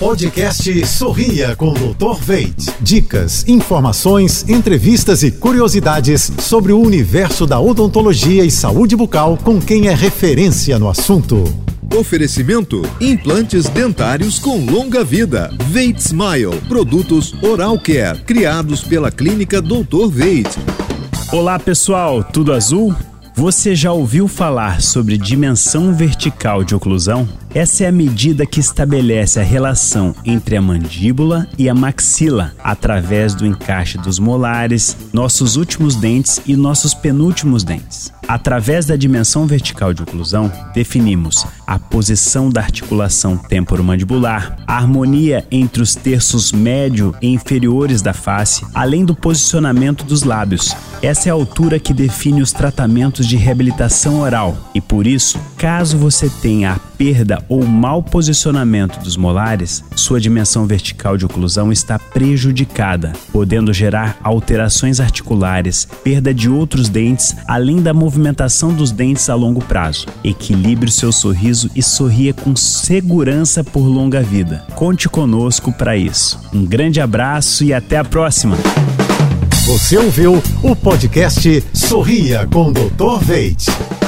Podcast Sorria com Dr. Veit. Dicas, informações, entrevistas e curiosidades sobre o universo da odontologia e saúde bucal com quem é referência no assunto. Oferecimento: implantes dentários com longa vida. Veit Smile, produtos Oral Care, criados pela clínica Dr. Veit. Olá pessoal, tudo azul? Você já ouviu falar sobre dimensão vertical de oclusão? Essa é a medida que estabelece a relação entre a mandíbula e a maxila através do encaixe dos molares, nossos últimos dentes e nossos penúltimos dentes. Através da dimensão vertical de oclusão, definimos a posição da articulação temporomandibular, a harmonia entre os terços médio e inferiores da face, além do posicionamento dos lábios. Essa é a altura que define os tratamentos de reabilitação oral e, por isso, caso você tenha a perda ou mau posicionamento dos molares, sua dimensão vertical de oclusão está prejudicada, podendo gerar alterações articulares, perda de outros dentes, além da movimentação dos dentes a longo prazo. Equilibre seu sorriso e sorria com segurança por longa vida. Conte conosco para isso. Um grande abraço e até a próxima! Você ouviu o podcast Sorria com Dr. Veit.